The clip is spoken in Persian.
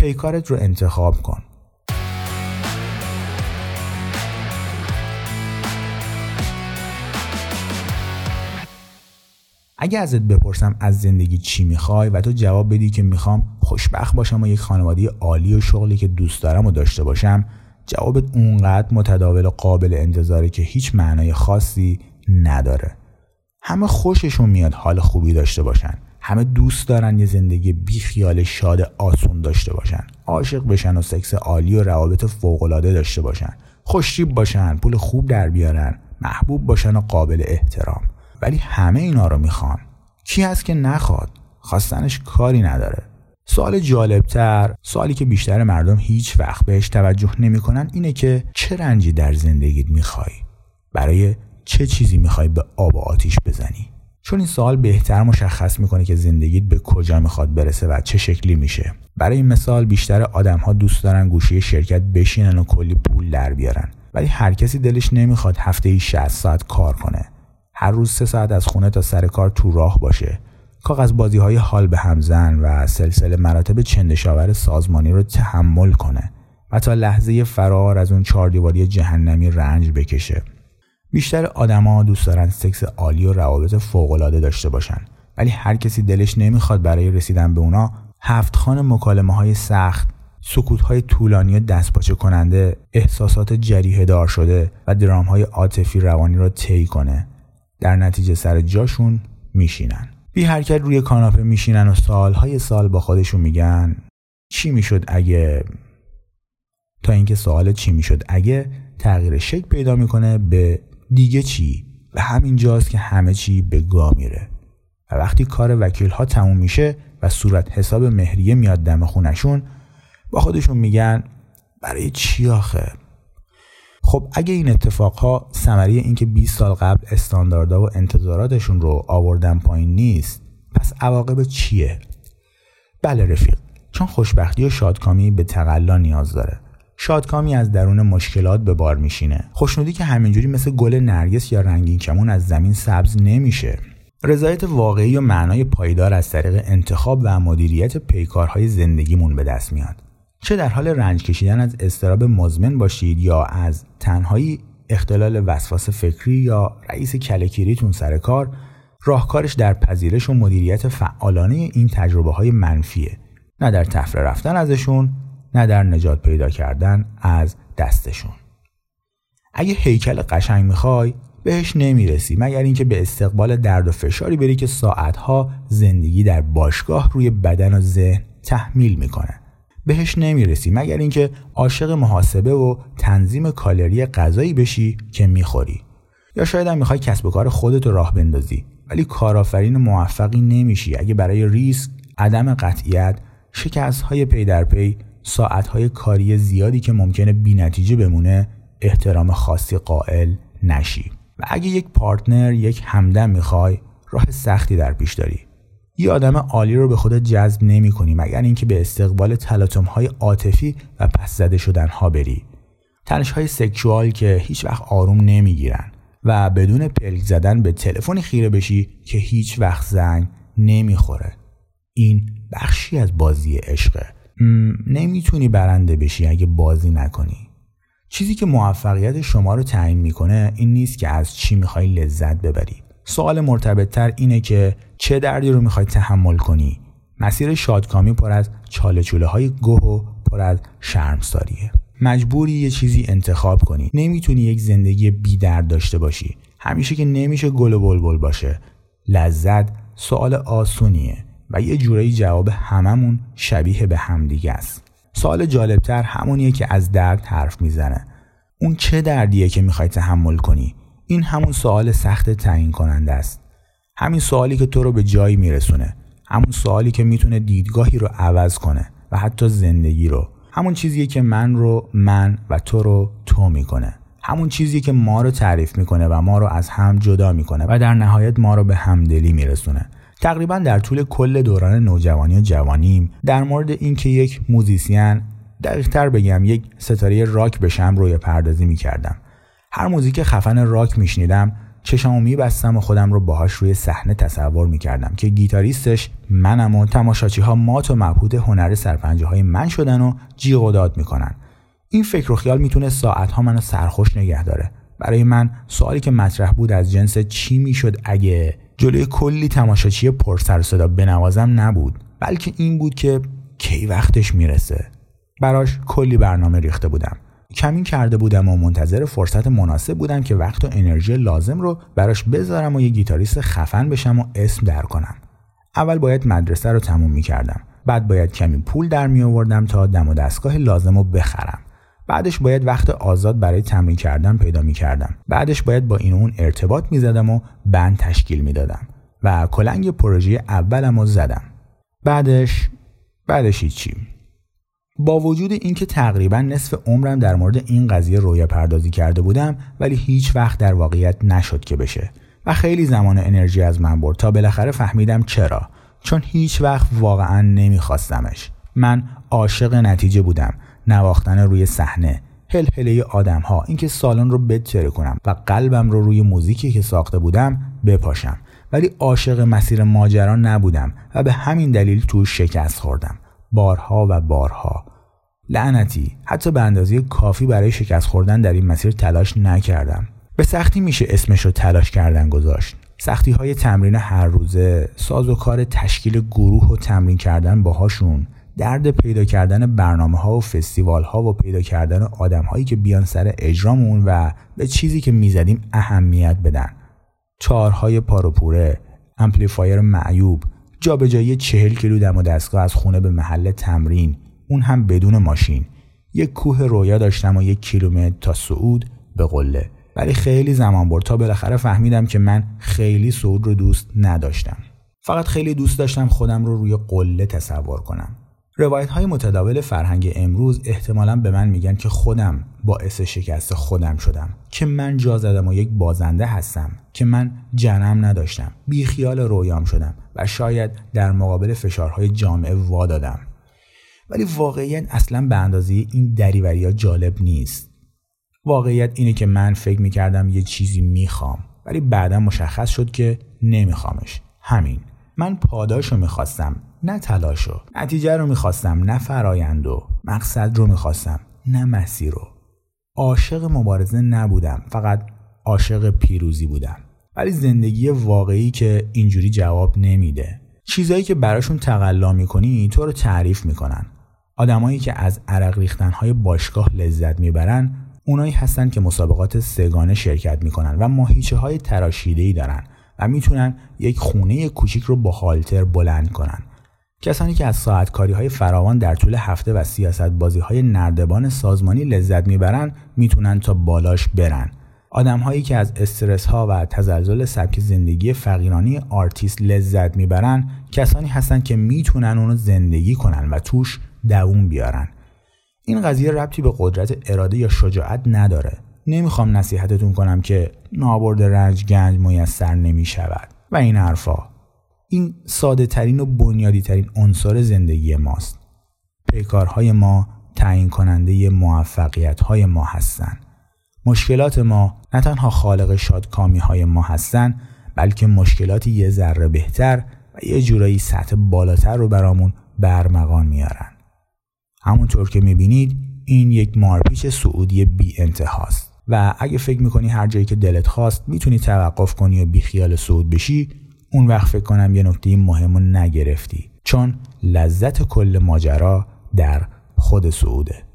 پیکارت رو انتخاب کن. اگه ازت بپرسم از زندگی چی می‌خوای و تو جواب بدی که می‌خوام خوشبخت باشم و یک خانواده عالی و شغلی که دوست دارم و داشته باشم جوابت اونقدر متداول و قابل انتظاره که هیچ معنای خاصی نداره. همه خوششون میاد حال خوبی داشته باشن. همه دوست دارن یه زندگی بی خیال شاد آسون داشته باشن. عاشق بشن و سکس عالی و روابط فوقالعاده داشته باشن. خوشتیب باشن پول خوب در بیارن محبوب باشن و قابل احترام. ولی همه اینا رو می‌خوان. کی هست که نخواد؟ خواستنش کاری نداره. سوال جالبتر سوالی که بیشتر مردم هیچ وقت بهش توجه نمی‌کنن اینه که چه رنجی در زندگیت می‌خوای؟ برای چه چیزی می‌خوای به آب و آتیش بزنی؟ چون این سوال بهتر مشخص می‌کنه که زندگیت به کجا می‌خواد برسه و چه شکلی میشه. برای این مثال بیشتر آدم ها دوست دارن گوشه شرکت بشینن و کلی پول در بیارن. ولی هر کسی دلش نمی‌خواد هفته ای 60 ساعت کار کنه. هر روز سه ساعت از خونه تا سر کار تو راه باشه. کاغذ بازی های حال به همزن و سلسله مراتب چندشاور سازمانی رو تحمل کنه و تا لحظه فرار از اون چهار دیواری جهنمی رنج بکشه. بیشتر آدما دوست دارن سکس عالی و روابط فوقالعاده داشته باشن. ولی هر کسی دلش نمی‌خواد برای رسیدن به اونا هفت خان مکالمه های سخت سکوت های طولانی و دستپاچه کننده احساسات جریه دار شده و درام های عاطفی روانی را طی کنه. در نتیجه سر جاشون میشینن. بی حرکت روی کاناپه میشینن و سالهای سال با خودشون میگن چی می‌شد اگه تا اینکه سوال چی می‌شد اگه تغییر شکل پیدا می‌کنه به دیگه چی؟ و همین جاست که همه چی به گا میره. و وقتی کار وکیل ها تموم میشه و صورت حساب مهریه میاد دم خونشون با خودشون میگن برای چی آخه؟ خب اگه این اتفاقها ثمره اینکه 20 سال قبل استانداردها و انتظاراتشون رو آوردن پایین نیست پس عواقب چیه؟ بله رفیق چون خوشبختی و شادکامی به تقلا نیاز داره. شادکامی از درون مشکلات به بار میشینه. خوشنودی که همینجوری مثل گل نرگس یا رنگین کمون از زمین سبز نمیشه. رضایت واقعی و معنای پایدار از طریق انتخاب و مدیریت پیکارهای زندگیمون به دست میاد. چه در حال رنج کشیدن از استراب مزمن باشید یا از تنهایی اختلال وسواس فکری یا رئیس کلکیریتون سر کار راهکارش در پذیرش و مدیریت فعالانه این تجربه های منفیه نه در تفره رفتن ازشون نه در نجات پیدا کردن از دستشون. اگه هیکل قشنگ می‌خوای بهش نمی‌رسی مگر اینکه به استقبال درد و فشاری بری که ساعتها زندگی در باشگاه روی بدن و ذهن تحمیل می‌کنه. بهش نمی‌رسی مگر اینکه عاشق محاسبه و تنظیم کالری غذایی بشی که می‌خوری. یا شاید هم می‌خوای کسب و کار خودت رو راه بندازی ولی کارآفرین موفقی نمیشی. اگه برای ریسک عدم قطعیت شکست های پی در پی ساعت های کاری زیادی که ممکنه بینتیجه بمونه احترام خاصی قائل نشی. و اگه یک partner یک همدم می‌خوای راه سختی در پیش داری. یه آدم عالی رو به خودت جذب نمی کنی مگر اینکه به استقبال تلاطم های عاطفی و پس زده شدن ها بری. تنش های سکشوال که هیچ وقت آروم نمی‌گیرن و بدون پلک زدن به تلفنی خیره بشی که هیچ وقت زنگ نمی‌خوره. این بخشی از بازی عشقه. نمی‌تونی برنده بشی اگه بازی نکنی. چیزی که موفقیت شما رو تعیین می‌کنه این نیست که از چی می‌خوای لذت ببری. سوال مرتبط اینه که چه دردی رو می‌خوای تحمل کنی؟ مسیر شادکامی پر از چاله چوله های گوه و پر از شرمساریه. مجبوری یه چیزی انتخاب کنی. نمی‌تونی یک زندگی بی درد داشته باشی. همیشه که نمیشه گل و بلبل باشه. لذت سوال آسونیه. و یه جورایی جواب هممون شبیه به همدیگه است. سوال جالبتر همونیه که از درد حرف می‌زنه. اون چه دردیه که می‌خوای تحمل کنی؟ این همون سوال سخت تعیین کننده است. همین سوالی که تو رو به جایی میرسونه. همون سوالی که می‌تونه دیدگاهی رو عوض کنه و حتی زندگی رو. همون چیزیه که من رو من و تو رو تو می‌کنه. همون چیزی که ما رو تعریف می‌کنه و ما رو از هم جدا می‌کنه و در نهایت ما رو به همدلی میرسونه. تقریبا در طول کل دوران نوجوانی و جوانیم در مورد اینکه یک موزیسین دقیقتر بگم یک ستاره راک بشم روی پردازی می‌کردم. هر موزیک خفن راک میشنیدم چشامو میبستم و خودم رو باهاش روی صحنه تصور می‌کردم که گیتاریستش منم و تماشاچی مات و مبهوت هنر سرپنجه های من شدن و جیغ و داد می‌کنن. این فکر و خیال می‌تونه ساعت ها منو سرخوش نگه داره. برای من سوالی که مطرح بود از جنس چی می‌شد اگه جلوی کلی تماشاچی پر سر صدا بنوازم نبود بلکه این بود که کی وقتش می‌رسه. براش کلی برنامه ریخته بودم. کمین کرده بودم و منتظر فرصت مناسب بودم که وقت و انرژی لازم رو براش بذارم و یه گیتاریست خفن بشم و اسم در کنم. اول باید مدرسه رو تموم می کردم بعد باید کمی پول در می آوردم تا دم و دستگاه لازم رو بخرم. بعدش باید وقت آزاد برای تمرین کردن پیدا می کردم بعدش باید با این اون ارتباط می زدم و بند تشکیل می دادم و کلنگ پروژه اولم رو زدم. بعدش بعدش هیچی. با وجود اینکه تقریبا نصف عمرم در مورد این قضیه رویا پردازی کرده بودم ولی هیچ وقت در واقعیت نشد که بشه و خیلی زمان و انرژی از من برد تا بالاخره فهمیدم چرا. چون هیچ وقت واقعا نمیخواستمش. من عاشق نتیجه بودم. نواختن روی صحنه هلهله آدم ها اینکه سالن رو بتره کنم و قلبم رو روی موزیکی که ساخته بودم بپاشم. ولی عاشق مسیر ماجرا نبودم و به همین دلیل تو شکست خوردم. بارها و بارها. لعنتی. حتی به اندازه کافی برای شکست خوردن در این مسیر تلاش نکردم. به سختی میشه اسمش رو تلاش کردن گذاشت. سختی های تمرین هر روزه ساز و کار تشکیل گروه و تمرین کردن باهاشون. درد پیدا کردن برنامه ها و فستیوال ها و پیدا کردن آدم هایی که بیان سر اجرامون و به چیزی که می‌زدیم اهمیت بدن. تارهای پاره‌پوره amplifier معیوب جابجایی چهل کیلو دم و دستگاه از خونه به محل تمرین اون هم بدون ماشین. یک کوه رویا داشتم و یک کیلومتر تا صعود به قله. ولی خیلی زمان برد تا بالاخره فهمیدم که من خیلی صعود رو دوست نداشتم. فقط خیلی دوست داشتم خودم رو روی قله تصور کنم. روایت های متداول فرهنگ امروز احتمالا به من میگن که خودم باعث شکست خودم شدم که من جا زدم و یک بازنده هستم که من جنم نداشتم بیخیال رویام شدم و شاید در مقابل فشارهای جامعه وادادم ولی واقعیت اصلا به اندازه این دریوری جالب نیست. واقعیت اینه که من فکر می‌کردم یه چیزی می‌خوام ولی بعدا مشخص شد که نمیخوامش. همین. من پاداش رو می‌خواستم نه تلاشو. نتیجه رو می‌خواستم نه فرایندو مقصد رو می‌خواستم نه مسیر رو. عاشق مبارزه نبودم فقط عاشق پیروزی بودم. ولی زندگی واقعی که اینجوری جواب نمیده. چیزایی که براشون تقلا می‌کنی تو رو تعریف می‌کنن. آدمایی که از عرق ریختنهای باشگاه لذت می‌برن اونایی هستن که مسابقات سه‌گانه شرکت می‌کنن و ماهیچه های تراشیده دارن. و می‌تونن یک خونه کوچیک رو با هالتر بلند کنن. کسانی که از ساعت کاری های فراوان در طول هفته و سیاست بازی های نردبان سازمانی لذت می‌برن می‌تونن تا بالاش برن. آدم هایی که از استرس ها و تزلزل سبک زندگی فقیرانه‌ی آرتیست لذت می‌برن کسانی هستند که می‌تونن اونو زندگی کنن و توش دووم بیارن. این قضیه ربطی به قدرت اراده یا شجاعت نداره. نمی‌خوام نصیحتتون کنم که نابرد رنج گنج میسر نمی‌شود. و این حرفا. این ساده ترین و بنیادی ترین عنصر زندگی ماست. پیکارهای ما تعیین کننده موفقیت های ما هستند مشکلات ما نه تنها خالق شادکامی های ما هستند بلکه مشکلاتی یه ذره بهتر و یه جورایی سطح بالاتر رو برامون برمغان میارن. همونطور که می‌بینید این یک مارپیچ سعودی بی انتهاست و اگه فکر می‌کنی هر جایی که دلت خواست می‌تونی توقف کنی و بی خیال صعود بشی اون وقت فکر کنم یه نکته مهم نگرفتی. چون لذت کل ماجرا در خود سعوده.